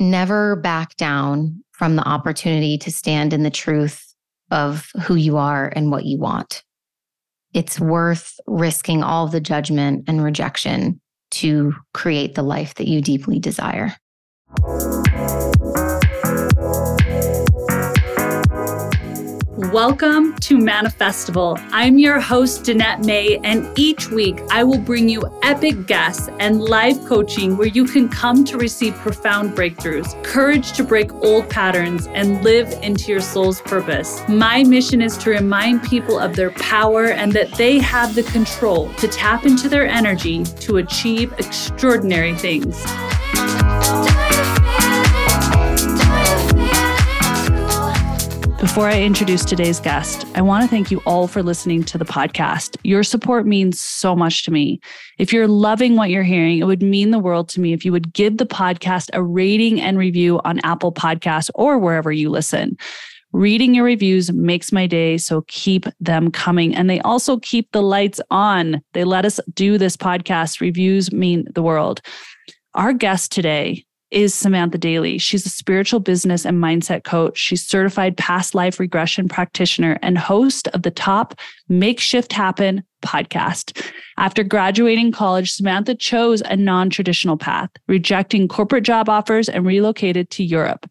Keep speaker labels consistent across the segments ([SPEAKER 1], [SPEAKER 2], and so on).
[SPEAKER 1] never back down from the opportunity to stand in the truth of who you are and what you want. It's worth risking all the judgment and rejection to create the life that you deeply desire.
[SPEAKER 2] Welcome to Manifestival. I'm your host, Danette May, and each week I will bring you epic guests and live coaching where you can come to receive profound breakthroughs, courage to break old patterns, and live into your soul's purpose. My mission is to remind people of their power and that they have the control to tap into their energy to achieve extraordinary things. Before I introduce today's guest, I want to thank you all for listening to the podcast. Your support means so much to me. If you're loving what you're hearing, it would mean the world to me if you would give the podcast a rating and review on Apple Podcasts or wherever you listen. Reading your reviews makes my day, so keep them coming. And they also keep the lights on. They let us do this podcast. Reviews mean the world. Our guest today is Samantha Daily. She's a spiritual business and mindset coach. She's certified past life regression practitioner and host of the top Make Shift Happen podcast. After graduating college, Samantha chose a non traditional path, rejecting corporate job offers and relocated to Europe.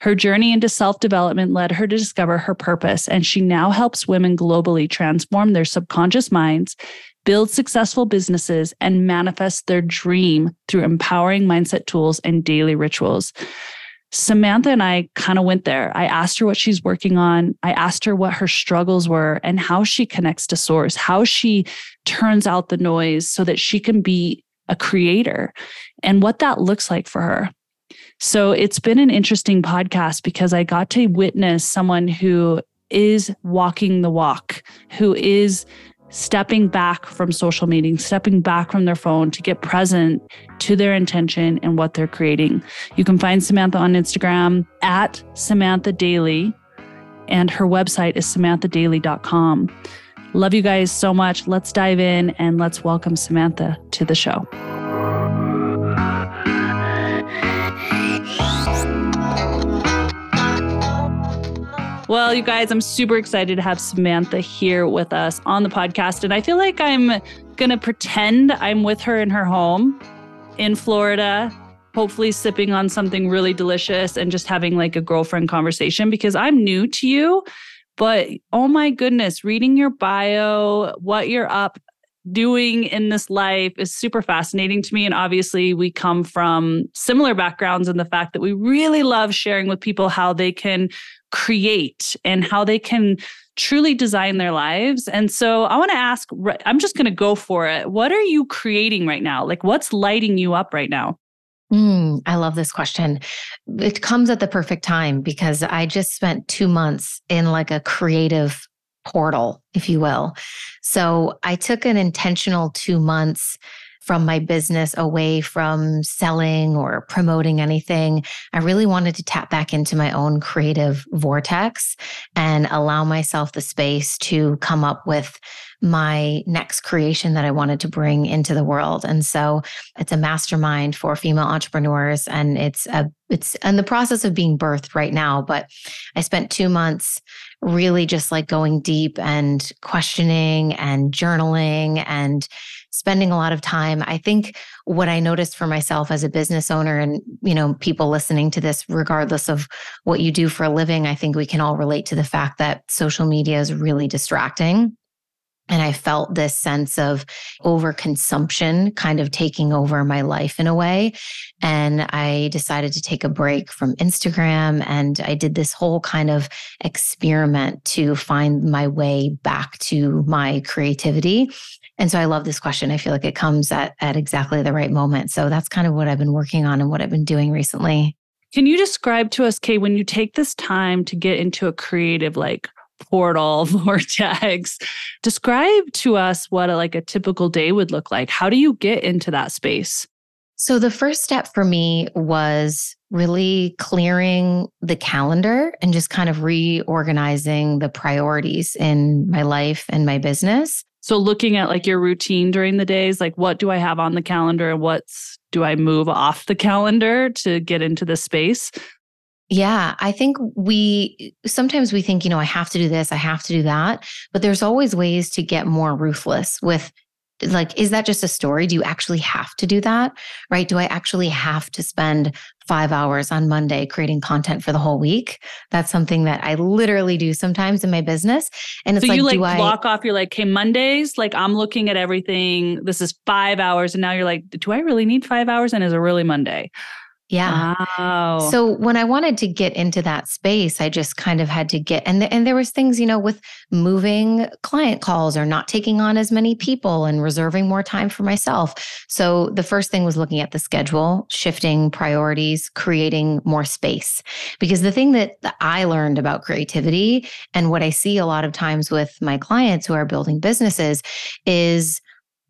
[SPEAKER 2] Her journey into self development led her to discover her purpose, and she now helps women globally transform their subconscious minds build successful businesses, and manifest their dream through empowering mindset tools and daily rituals. Samantha and I kind of went there. I asked her what she's working on. I asked her what her struggles were and how she connects to source, how she turns out the noise so that she can be a creator and what that looks like for her. So it's been an interesting podcast because I got to witness someone who is walking the walk, who is stepping back from social media, stepping back from their phone to get present to their intention and what they're creating. You can find Samantha on Instagram at Samantha Daily, and her website is samanthadaily.com. Love you guys so much. Let's dive in and let's welcome Samantha to the show. Well, you guys, I'm super excited to have Samantha here with us on the podcast. And I feel like I'm going to pretend I'm with her in her home in Florida, hopefully sipping on something really delicious and just having like a girlfriend conversation because I'm new to you. But oh my goodness, reading your bio, what you're up doing in this life is super fascinating to me. And obviously, we come from similar backgrounds in the fact that we really love sharing with people how they can create and how they can truly design their lives. And so I want to ask, I'm just going to go for it. What are you creating right now? Like, what's lighting you up right now?
[SPEAKER 1] Mm, I love this question. It comes at the perfect time because I just spent two months in like a creative portal, if you will. So I took an intentional two months from my business away from selling or promoting anything. I really wanted to tap back into my own creative vortex and allow myself the space to come up with my next creation that I wanted to bring into the world. And so it's a mastermind for female entrepreneurs and it's a it's in the process of being birthed right now, but I spent 2 months really just like going deep and questioning and journaling and spending a lot of time. I think what I noticed for myself as a business owner and, you know, people listening to this, regardless of what you do for a living, I think we can all relate to the fact that social media is really distracting. And I felt this sense of overconsumption kind of taking over my life in a way. And I decided to take a break from Instagram. And I did this whole kind of experiment to find my way back to my creativity. And so I love this question. I feel like it comes at, at exactly the right moment. So that's kind of what I've been working on and what I've been doing recently.
[SPEAKER 2] Can you describe to us, Kay, when you take this time to get into a creative like portal vortex, describe to us what a, like a typical day would look like. How do you get into that space?
[SPEAKER 1] So the first step for me was really clearing the calendar and just kind of reorganizing the priorities in my life and my business.
[SPEAKER 2] So looking at like your routine during the days, like what do I have on the calendar and what's do I move off the calendar to get into the space?
[SPEAKER 1] Yeah, I think we sometimes we think, you know, I have to do this, I have to do that, but there's always ways to get more ruthless with like is that just a story? Do you actually have to do that right? Do i actually have to spend five hours on monday creating content for the whole week? That's something that i literally do sometimes in my business and it's
[SPEAKER 2] so
[SPEAKER 1] like
[SPEAKER 2] you like
[SPEAKER 1] do
[SPEAKER 2] block
[SPEAKER 1] I,
[SPEAKER 2] off you're like "Okay, mondays like i'm looking at everything this is five hours and now you're like do i really need five hours? And is it really monday
[SPEAKER 1] yeah.
[SPEAKER 2] Wow.
[SPEAKER 1] So when I wanted to get into that space, I just kind of had to get and and there was things, you know, with moving client calls or not taking on as many people and reserving more time for myself. So the first thing was looking at the schedule, shifting priorities, creating more space. Because the thing that, that I learned about creativity and what I see a lot of times with my clients who are building businesses is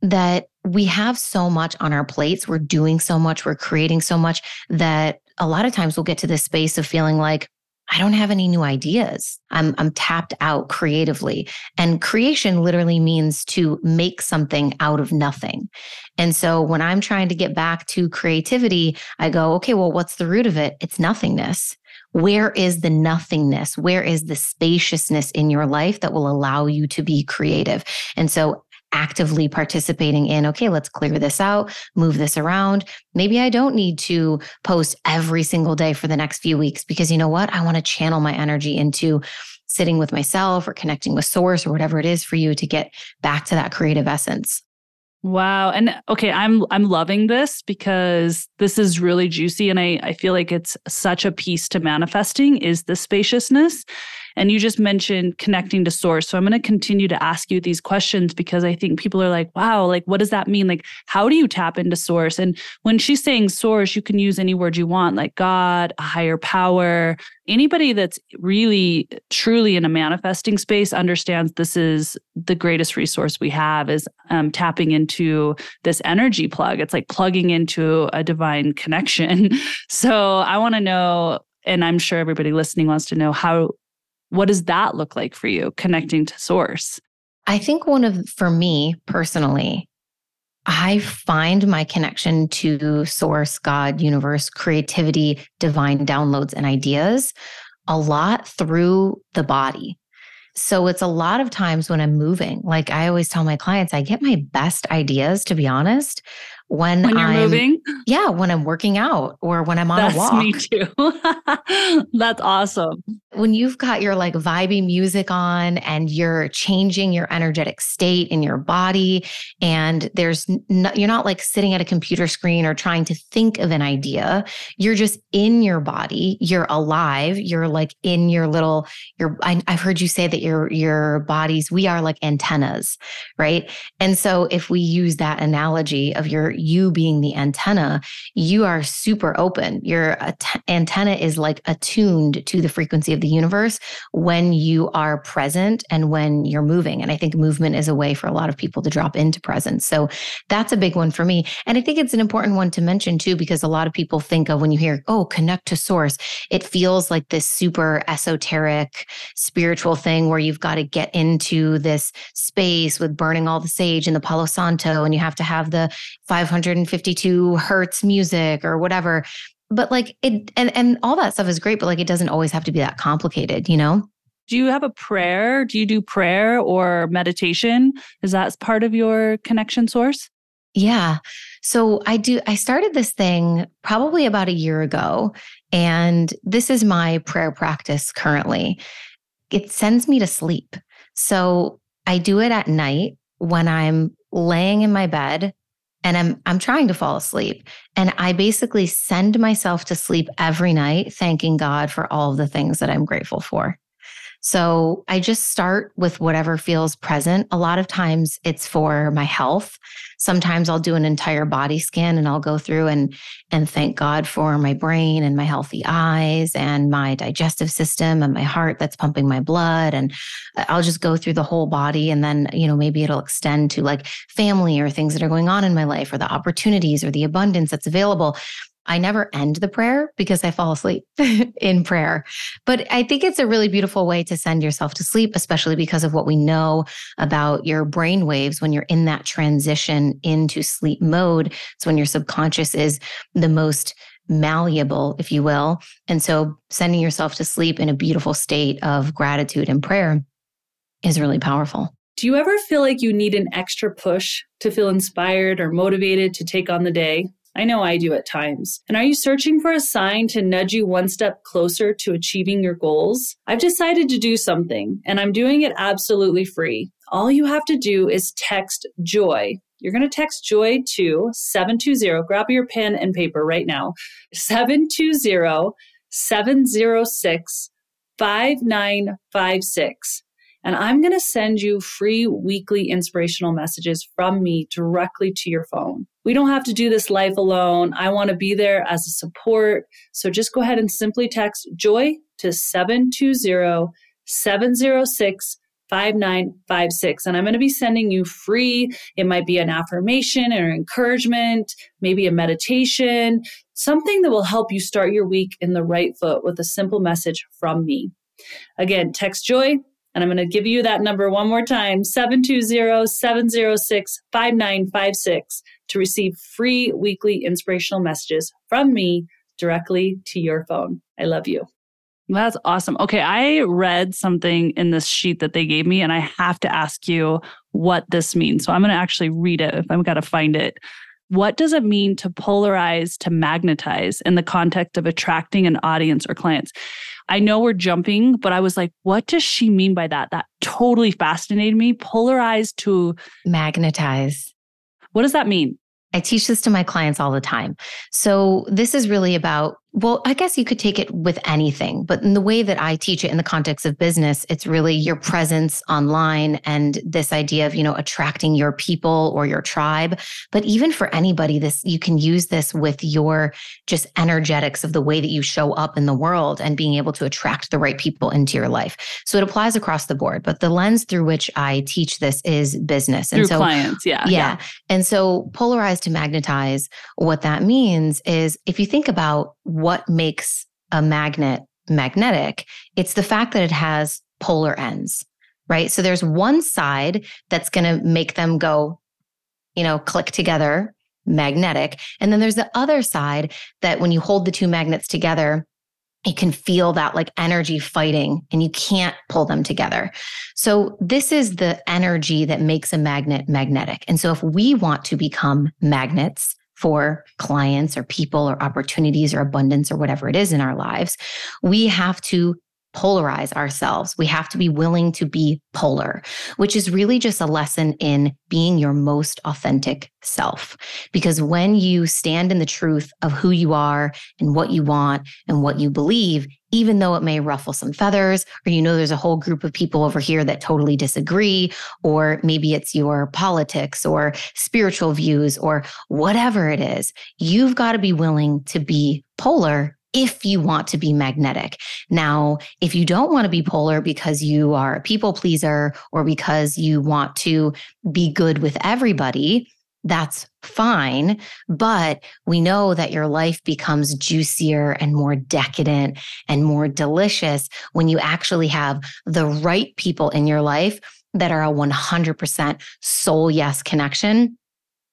[SPEAKER 1] that we have so much on our plates. We're doing so much, we're creating so much that a lot of times we'll get to this space of feeling like, I don't have any new ideas. I'm, I'm tapped out creatively. And creation literally means to make something out of nothing. And so when I'm trying to get back to creativity, I go, okay, well, what's the root of it? It's nothingness. Where is the nothingness? Where is the spaciousness in your life that will allow you to be creative? And so actively participating in, okay, let's clear this out, move this around. Maybe I don't need to post every single day for the next few weeks because you know what? I want to channel my energy into sitting with myself or connecting with source or whatever it is for you to get back to that creative essence.
[SPEAKER 2] Wow. And okay, I'm I'm loving this because this is really juicy and I I feel like it's such a piece to manifesting is the spaciousness. And you just mentioned connecting to source. So I'm going to continue to ask you these questions because I think people are like, wow, like, what does that mean? Like, how do you tap into source? And when she's saying source, you can use any word you want, like God, a higher power. Anybody that's really truly in a manifesting space understands this is the greatest resource we have is um, tapping into this energy plug. It's like plugging into a divine connection. so I want to know and I'm sure everybody listening wants to know how what does that look like for you connecting to source?
[SPEAKER 1] I think one of, for me personally, I find my connection to source, God, universe, creativity, divine downloads, and ideas a lot through the body. So it's a lot of times when I'm moving, like I always tell my clients, I get my best ideas, to be honest, when,
[SPEAKER 2] when you're
[SPEAKER 1] I'm,
[SPEAKER 2] moving?
[SPEAKER 1] Yeah, when I'm working out or when I'm on
[SPEAKER 2] That's
[SPEAKER 1] a walk.
[SPEAKER 2] Me too. That's awesome.
[SPEAKER 1] When you've got your like vibey music on and you're changing your energetic state in your body, and there's no, you're not like sitting at a computer screen or trying to think of an idea. You're just in your body. You're alive. You're like in your little. Your I, I've heard you say that your your bodies. We are like antennas, right? And so if we use that analogy of your you being the antenna, you are super open. Your antenna is like attuned to the frequency of the universe when you are present and when you're moving. And I think movement is a way for a lot of people to drop into presence. So that's a big one for me. And I think it's an important one to mention too, because a lot of people think of when you hear, oh, connect to source, it feels like this super esoteric spiritual thing where you've got to get into this space with burning all the sage and the Palo Santo, and you have to have the 552 hertz music or whatever but like it and and all that stuff is great but like it doesn't always have to be that complicated you know?
[SPEAKER 2] Do you have a prayer? Do you do prayer or meditation? Is that part of your connection source?
[SPEAKER 1] Yeah. So i do i started this thing probably about a year ago and this is my prayer practice currently. It sends me to sleep. So i do it at night when i'm laying in my bed and I'm I'm trying to fall asleep and I basically send myself to sleep every night thanking God for all of the things that I'm grateful for. So I just start with whatever feels present. A lot of times it's for my health. Sometimes I'll do an entire body scan and I'll go through and and thank God for my brain and my healthy eyes and my digestive system and my heart that's pumping my blood and uh, I'll just go through the whole body and then you know maybe it'll extend to like family or things that are going on in my life or the opportunities or the abundance that's available I never end the prayer because I fall asleep in prayer. But I think it's a really beautiful way to send yourself to sleep, especially because of what we know about your brain waves when you're in that transition into sleep mode. It's when your subconscious is the most malleable, if you will. And so sending yourself to sleep in a beautiful state of gratitude and prayer is really powerful.
[SPEAKER 2] Do you ever feel like you need an extra push to feel inspired or motivated to take on the day? I know I do at times. And are you searching for a sign to nudge you one step closer to achieving your goals? I've decided to do something, and I'm doing it absolutely free. All you have to do is text JOY. You're going to text JOY to 720. Grab your pen and paper right now. 720 706 5956. And I'm going to send you free weekly inspirational messages from me directly to your phone. We don't have to do this life alone. I want to be there as a support. So just go ahead and simply text JOY to 720 706 5956. And I'm going to be sending you free. It might be an affirmation or encouragement, maybe a meditation, something that will help you start your week in the right foot with a simple message from me. Again, text JOY and I'm going to give you that number one more time 720 706 5956 to receive free weekly inspirational messages from me directly to your phone. I love you. That's awesome. Okay, I read something in this sheet that they gave me, and I have to ask you what this means. So I'm going to actually read it if I've got to find it. What does it mean to polarize to magnetize in the context of attracting an audience or clients? I know we're jumping, but I was like, what does she mean by that? That totally fascinated me. Polarize to
[SPEAKER 1] magnetize.
[SPEAKER 2] What does that mean?
[SPEAKER 1] I teach this to my clients all the time. So, this is really about well, I guess you could take it with anything, but in the way that I teach it in the context of business, it's really your presence online and this idea of, you know, attracting your people or your tribe. But even for anybody, this you can use this with your just energetics of the way that you show up in the world and being able to attract the right people into your life. So it applies across the board. But the lens through which I teach this is business.
[SPEAKER 2] And through so clients, yeah,
[SPEAKER 1] yeah. Yeah. And so polarize to magnetize, what that means is if you think about what makes a magnet magnetic, it's the fact that it has polar ends, right? So there's one side that's going to make them go, you know, click together, magnetic. And then there's the other side that when you hold the two magnets together, you can feel that like energy fighting and you can't pull them together. So this is the energy that makes a magnet magnetic. And so if we want to become magnets, for clients or people or opportunities or abundance or whatever it is in our lives, we have to polarize ourselves. We have to be willing to be polar, which is really just a lesson in being your most authentic self. Because when you stand in the truth of who you are and what you want and what you believe, even though it may ruffle some feathers, or you know, there's a whole group of people over here that totally disagree, or maybe it's your politics or spiritual views or whatever it is, you've got to be willing to be polar if you want to be magnetic. Now, if you don't want to be polar because you are a people pleaser or because you want to be good with everybody, that's fine. But we know that your life becomes juicier and more decadent and more delicious when you actually have the right people in your life that are a 100% soul yes connection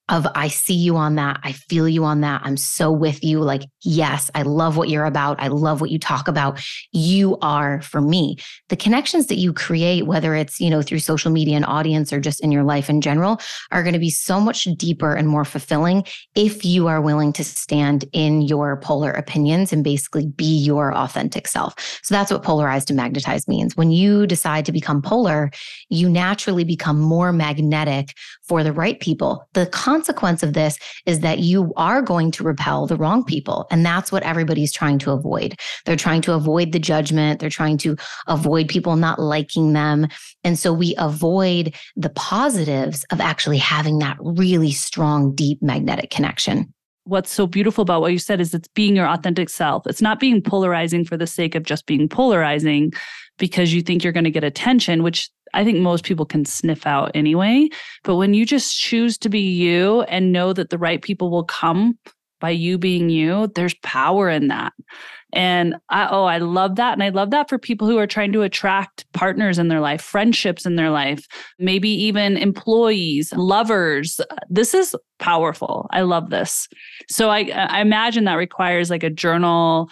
[SPEAKER 1] of I see you on that. I feel you on that. I'm so with you. Like, yes, I love what you're about. I love what you talk about. You are for me. The connections that you create, whether it's, you know, through social media and audience or just in your life in general, are going to be so much deeper and more fulfilling if you are willing to stand in your polar opinions and basically be your authentic self. So that's what polarized and magnetized means. When you decide to become polar, you naturally become more magnetic for the right people. The consequence of this is that you are going to repel the wrong people. And that's what everybody's trying to avoid. They're trying to avoid the judgment, they're trying to avoid people not liking them. And so we avoid the positives of actually having that really strong, deep magnetic connection
[SPEAKER 2] what's so beautiful about what you said is it's being your authentic self. It's not being polarizing for the sake of just being polarizing because you think you're going to get attention, which I think most people can sniff out anyway. But when you just choose to be you and know that the right people will come by you being you, there's power in that. And I, oh, I love that. And I love that for people who are trying to attract partners in their life, friendships in their life, maybe even employees, lovers. This is powerful. I love this. So I, I imagine that requires like a journal,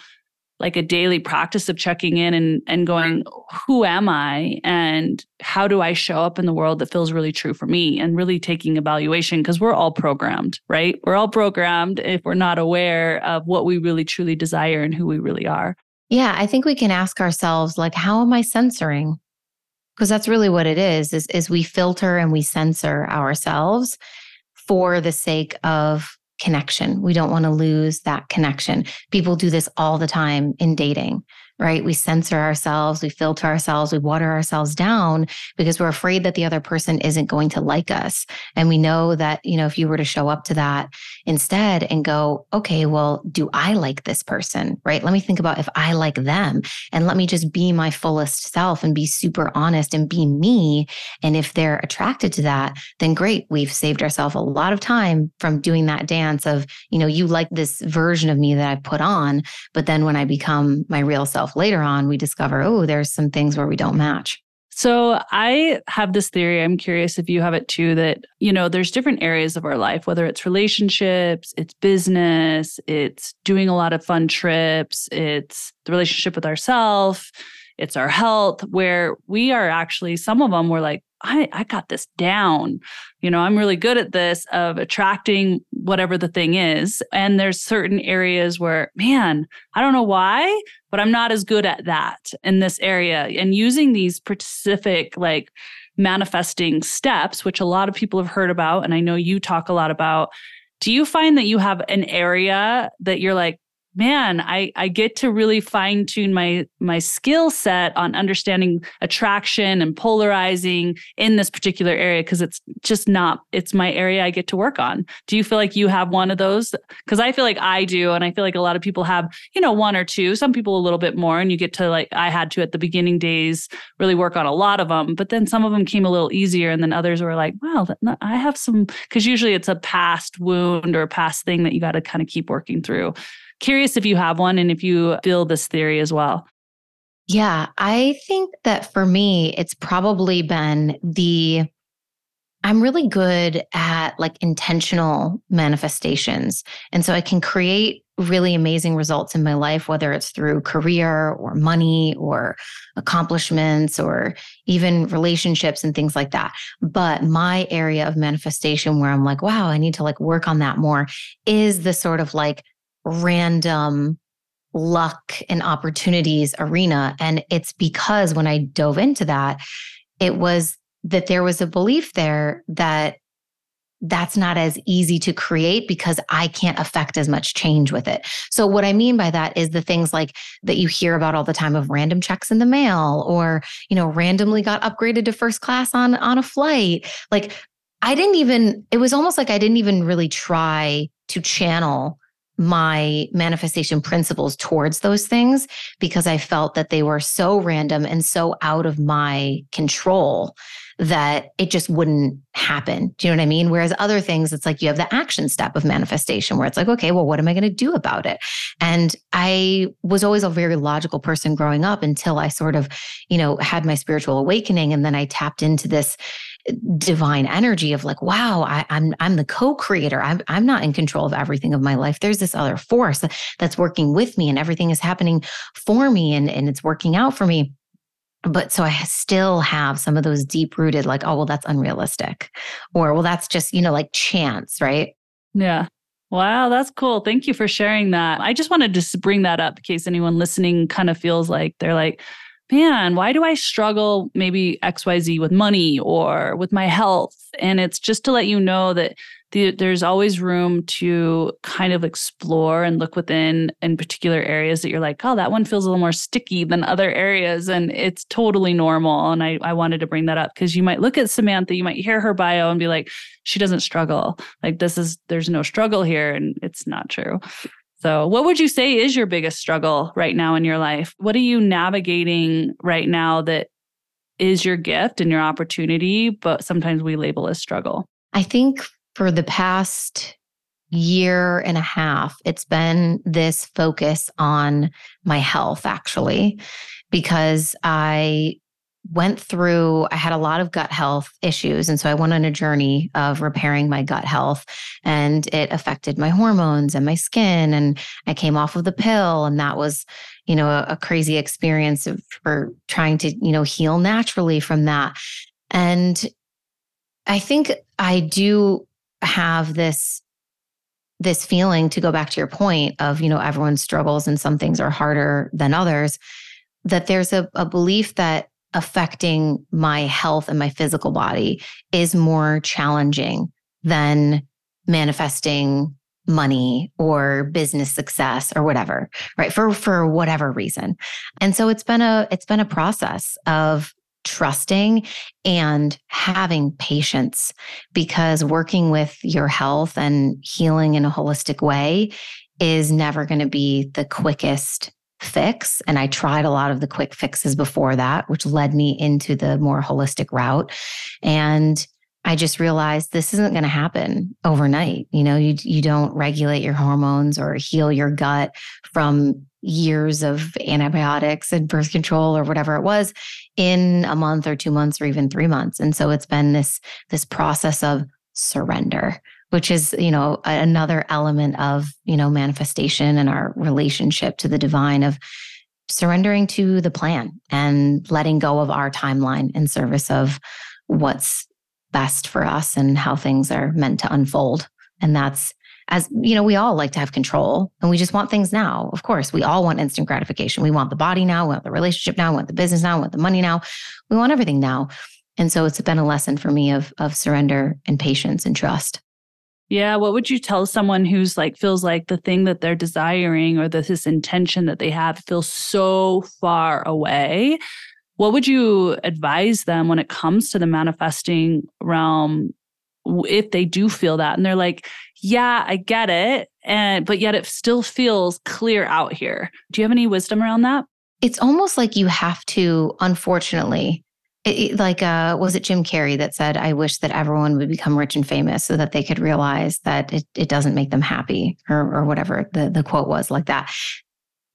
[SPEAKER 2] like a daily practice of checking in and and going who am i? And how do i show up in the world that feels really true for me? And really taking evaluation because we're all programmed right? We're all programmed if we're not aware of what we really truly desire and who we really are.
[SPEAKER 1] Yeah i think we can ask ourselves like how am i censoring? Because that's really what it is is is we filter and we censor ourselves for the sake of connection. We don't want to lose that connection. People do this all the time in dating right? We censor ourselves, we filter ourselves, we water ourselves down because we're afraid that the other person isn't going to like us. And we know that, you know, if you were to show up to that instead and go, okay, well, do I like this person, right? Let me think about if I like them and let me just be my fullest self and be super honest and be me. And if they're attracted to that, then great. We've saved ourselves a lot of time from doing that dance of, you know, you like this version of me that I put on. But then when I become my real self, later on, we discover, oh, there's some things where we don't match.
[SPEAKER 2] So I have this theory. I'm curious if you have it too that, you know, there's different areas of our life, whether it's relationships, it's business, it's doing a lot of fun trips, it's the relationship with ourselves, it's our health, where we are actually, some of them were like, I, I got this down. You know, I'm really good at this of attracting whatever the thing is. And there's certain areas where, man, I don't know why, but I'm not as good at that in this area. And using these specific, like, manifesting steps, which a lot of people have heard about, and I know you talk a lot about. Do you find that you have an area that you're like, man, I, I get to really fine tune my my skill set on understanding attraction and polarizing in this particular area because it's just not it's my area I get to work on. Do you feel like you have one of those? Because I feel like I do, and I feel like a lot of people have you know one or two. Some people a little bit more, and you get to like I had to at the beginning days really work on a lot of them, but then some of them came a little easier, and then others were like, wow, I have some because usually it's a past wound or a past thing that you got to kind of keep working through. Curious if you have one and if you feel this theory as well.
[SPEAKER 1] Yeah, I think that for me, it's probably been the I'm really good at like intentional manifestations. And so I can create really amazing results in my life, whether it's through career or money or accomplishments or even relationships and things like that. But my area of manifestation where I'm like, wow, I need to like work on that more is the sort of like random luck and opportunities arena. And it's because when I dove into that, it was that there was a belief there that that's not as easy to create because I can't affect as much change with it. So, what I mean by that is the things like that you hear about all the time of random checks in the mail or, you know, randomly got upgraded to first class on, on a flight. Like, I didn't even, it was almost like I didn't even really try to channel my manifestation principles towards those things because I felt that they were so random and so out of my control that it just wouldn't happen. Do you know what I mean? Whereas other things, it's like you have the action step of manifestation where it's like, okay, well, what am I going to do about it? And I was always a very logical person growing up until I sort of, you know, had my spiritual awakening. And then I tapped into this divine energy of like, wow, I, am I'm, I'm the co-creator. I'm I'm not in control of everything of my life. There's this other force that's working with me, and everything is happening for me, and and it's working out for me. But so I still have some of those deep rooted, like, oh well, that's unrealistic, or well, that's just you know like chance, right?
[SPEAKER 2] Yeah. Wow, that's cool. Thank you for sharing that. I just wanted to bring that up in case anyone listening kind of feels like they're like, man, why do I struggle maybe XYZ with money or with my health? And it's just to let you know that the, there's always room to kind of explore and look within in particular areas that you're like, oh, that one feels a little more sticky than other areas. And it's totally normal. And I, I wanted to bring that up because you might look at Samantha, you might hear her bio and be like, she doesn't struggle. Like, this is, there's no struggle here. And it's not true. So, what would you say is your biggest struggle right now in your life? What are you navigating right now that is your gift and your opportunity, but sometimes we label as struggle?
[SPEAKER 1] I think for the past year and a half, it's been this focus on my health, actually, because I went through, I had a lot of gut health issues. And so I went on a journey of repairing my gut health and it affected my hormones and my skin. And I came off of the pill. And that was, you know, a, a crazy experience of, for trying to, you know, heal naturally from that. And I think I do have this this feeling to go back to your point of you know everyone struggles and some things are harder than others that there's a, a belief that affecting my health and my physical body is more challenging than manifesting money or business success or whatever right? For for whatever reason. And so it's been a it's been a process of trusting and having patience because working with your health and healing in a holistic way is never going to be the quickest fix. And I tried a lot of the quick fixes before that, which led me into the more holistic route. And I just realized this isn't going to happen overnight. You know, you, you don't regulate your hormones or heal your gut from years of antibiotics and birth control or whatever it was in a month or two months or even three months. And so it's been this, this process of surrender which is you know another element of you know manifestation and our relationship to the divine of surrendering to the plan and letting go of our timeline in service of what's best for us and how things are meant to unfold. And that's as you know we all like to have control and we just want things now. Of course we all want instant gratification. We want the body now. We want the relationship now. We want the business now. We want the money now. We want everything now. And so it's been a lesson for me of of surrender and patience and trust
[SPEAKER 2] yeah. What would you tell someone who's like, feels like the thing that they're desiring or this intention that they have feels so far away? What would you advise them when it comes to the manifesting realm if they do feel that and they're like, yeah, I get it. And, but yet it still feels clear out here. Do you have any wisdom around that?
[SPEAKER 1] It's almost like you have to, unfortunately, it, like uh was it jim carrey that said i wish that everyone would become rich and famous so that they could realize that it, it doesn't make them happy or or whatever the, the quote was like that.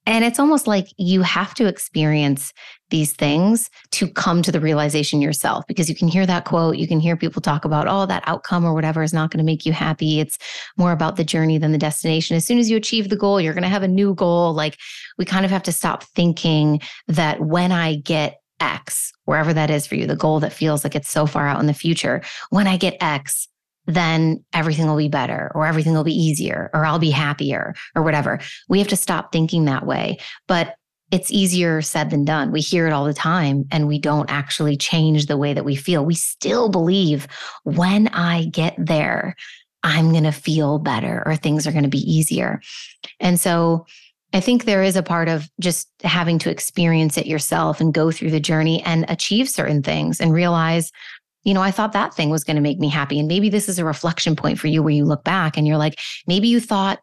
[SPEAKER 1] And it's almost like you have to experience these things to come to the realization yourself because you can hear that quote you can hear people talk about oh that outcome or whatever is not going to make you happy. It's more about the journey than the destination. As soon as you achieve the goal you're going to have a new goal. Like we kind of have to stop thinking that when i get X, wherever that is for you, the goal that feels like it's so far out in the future. When I get X, then everything will be better or everything will be easier or I'll be happier or whatever. We have to stop thinking that way. But it's easier said than done. We hear it all the time and we don't actually change the way that we feel. We still believe when I get there, I'm going to feel better or things are going to be easier. And so I think there is a part of just having to experience it yourself and go through the journey and achieve certain things and realize, you know, I thought that thing was going to make me happy. And maybe this is a reflection point for you where you look back and you're like, maybe you thought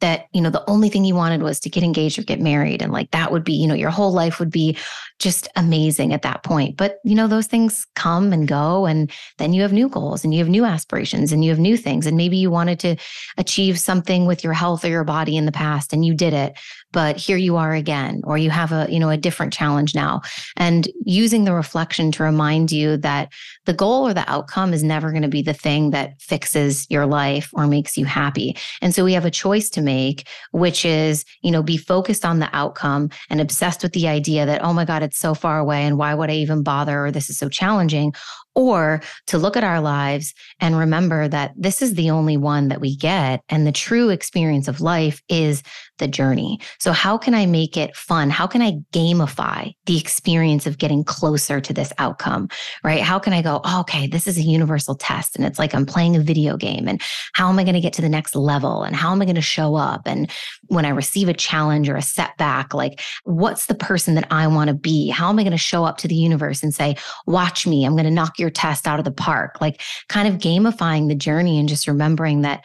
[SPEAKER 1] that you know the only thing you wanted was to get engaged or get married. And like that would be you know your whole life would be just amazing at that point. But you know those things come and go and then you have new goals and you have new aspirations and you have new things. And maybe you wanted to achieve something with your health or your body in the past and you did it but here you are again or you have a you know a different challenge now. And using the reflection to remind you that the goal or the outcome is never going to be the thing that fixes your life or makes you happy. And so we have a choice to make which is you know be focused on the outcome and obsessed with the idea that oh my god it's so far away and why would i even bother or this is so challenging or to look at our lives and remember that this is the only one that we get. And the true experience of life is the journey. So, how can I make it fun? How can I gamify the experience of getting closer to this outcome? Right? How can I go, oh, okay, this is a universal test. And it's like I'm playing a video game. And how am I going to get to the next level? And how am I going to show up? And when I receive a challenge or a setback, like what's the person that I want to be? How am I going to show up to the universe and say, watch me, I'm going to knock your test out of the park? Like kind of gamifying the journey and just remembering that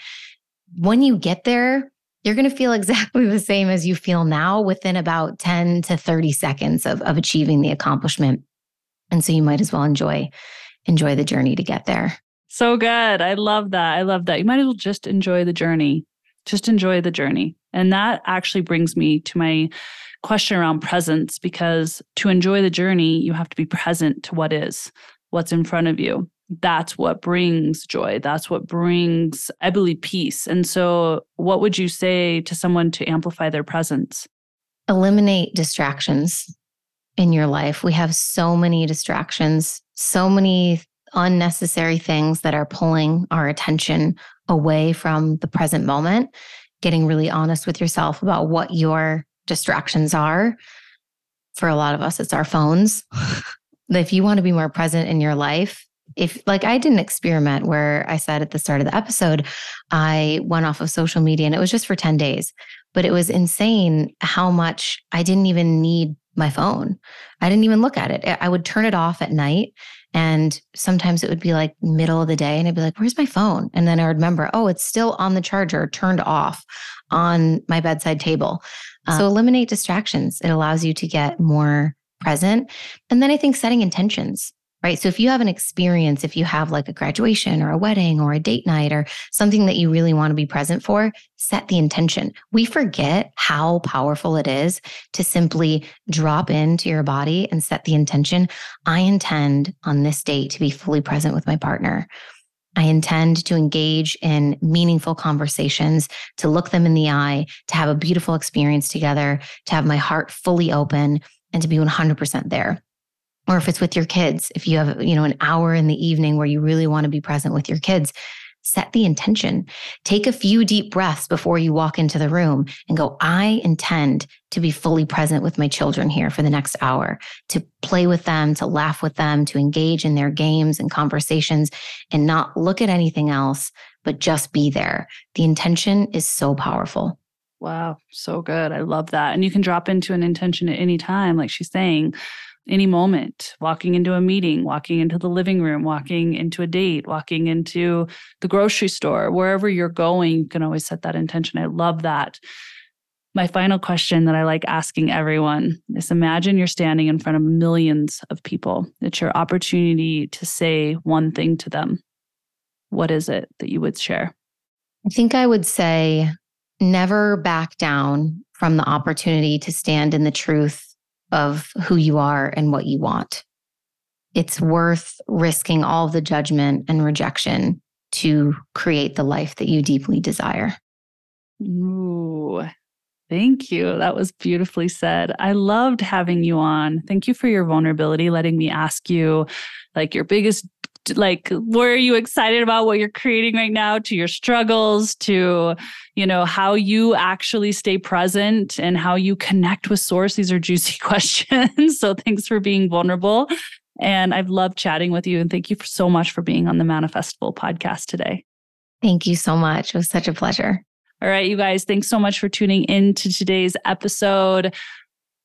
[SPEAKER 1] when you get there, you're going to feel exactly the same as you feel now within about 10 to 30 seconds of, of achieving the accomplishment. And so you might as well enjoy enjoy the journey to get there.
[SPEAKER 2] So good. I love that. I love that. You might as well just enjoy the journey. Just enjoy the journey. And that actually brings me to my question around presence because to enjoy the journey, you have to be present to what is, what's in front of you. That's what brings joy. That's what brings, I believe, peace. And so, what would you say to someone to amplify their presence?
[SPEAKER 1] Eliminate distractions in your life. We have so many distractions, so many unnecessary things that are pulling our attention away from the present moment. Getting really honest with yourself about what your distractions are. For a lot of us, it's our phones. if you want to be more present in your life, if like I did an experiment where I said at the start of the episode, I went off of social media and it was just for 10 days, but it was insane how much I didn't even need my phone. I didn't even look at it. I would turn it off at night. And sometimes it would be like middle of the day and I'd be like, where's my phone? And then I would remember, oh, it's still on the charger, turned off on my bedside table. Um, so eliminate distractions. It allows you to get more present. And then I think setting intentions right? So if you have an experience, if you have like a graduation or a wedding or a date night or something that you really want to be present for, set the intention. We forget how powerful it is to simply drop into your body and set the intention. I intend on this date to be fully present with my partner. I intend to engage in meaningful conversations, to look them in the eye, to have a beautiful experience together, to have my heart fully open, and to be 100% there. Or if it's with your kids if you have you know an hour in the evening where you really want to be present with your kids set the intention. Take a few deep breaths before you walk into the room and go i intend to be fully present with my children here for the next hour to play with them to laugh with them to engage in their games and conversations and not look at anything else but just be there. The intention is so powerful
[SPEAKER 2] Wow, so good. I love that. And you can drop into an intention at any time, like she's saying any moment, walking into a meeting, walking into the living room, walking into a date, walking into the grocery store, wherever you're going, you can always set that intention. I love that. My final question that I like asking everyone is imagine you're standing in front of millions of people. It's your opportunity to say one thing to them. What is it that you would share?
[SPEAKER 1] I think I would say never back down from the opportunity to stand in the truth of who you are and what you want. It's worth risking all the judgment and rejection to create the life that you deeply desire.
[SPEAKER 2] Ooh, thank you. That was beautifully said. I loved having you on. Thank you for your vulnerability, letting me ask you like your biggest like where are you excited about what you're creating right now to your struggles to you know how you actually stay present and how you connect with source? These are juicy questions. So thanks for being vulnerable. And i've loved chatting with you and thank you so much for being on the manifestival podcast today.
[SPEAKER 1] Thank you so much. It was such a pleasure.
[SPEAKER 2] All right you guys thanks so much for tuning in to today's episode.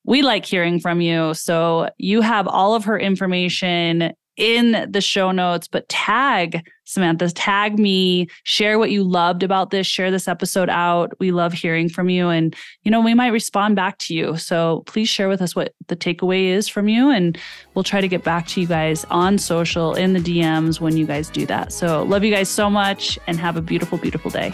[SPEAKER 2] We like hearing from you. So you have all of her information in the show notes, but tag Samantha, tag me, share what you loved about this, share this episode out. We love hearing from you. And, you know, we might respond back to you. So please share with us what the takeaway is from you. And we'll try to get back to you guys on social, in the DMs when you guys do that. So love you guys so much and have a beautiful, beautiful day.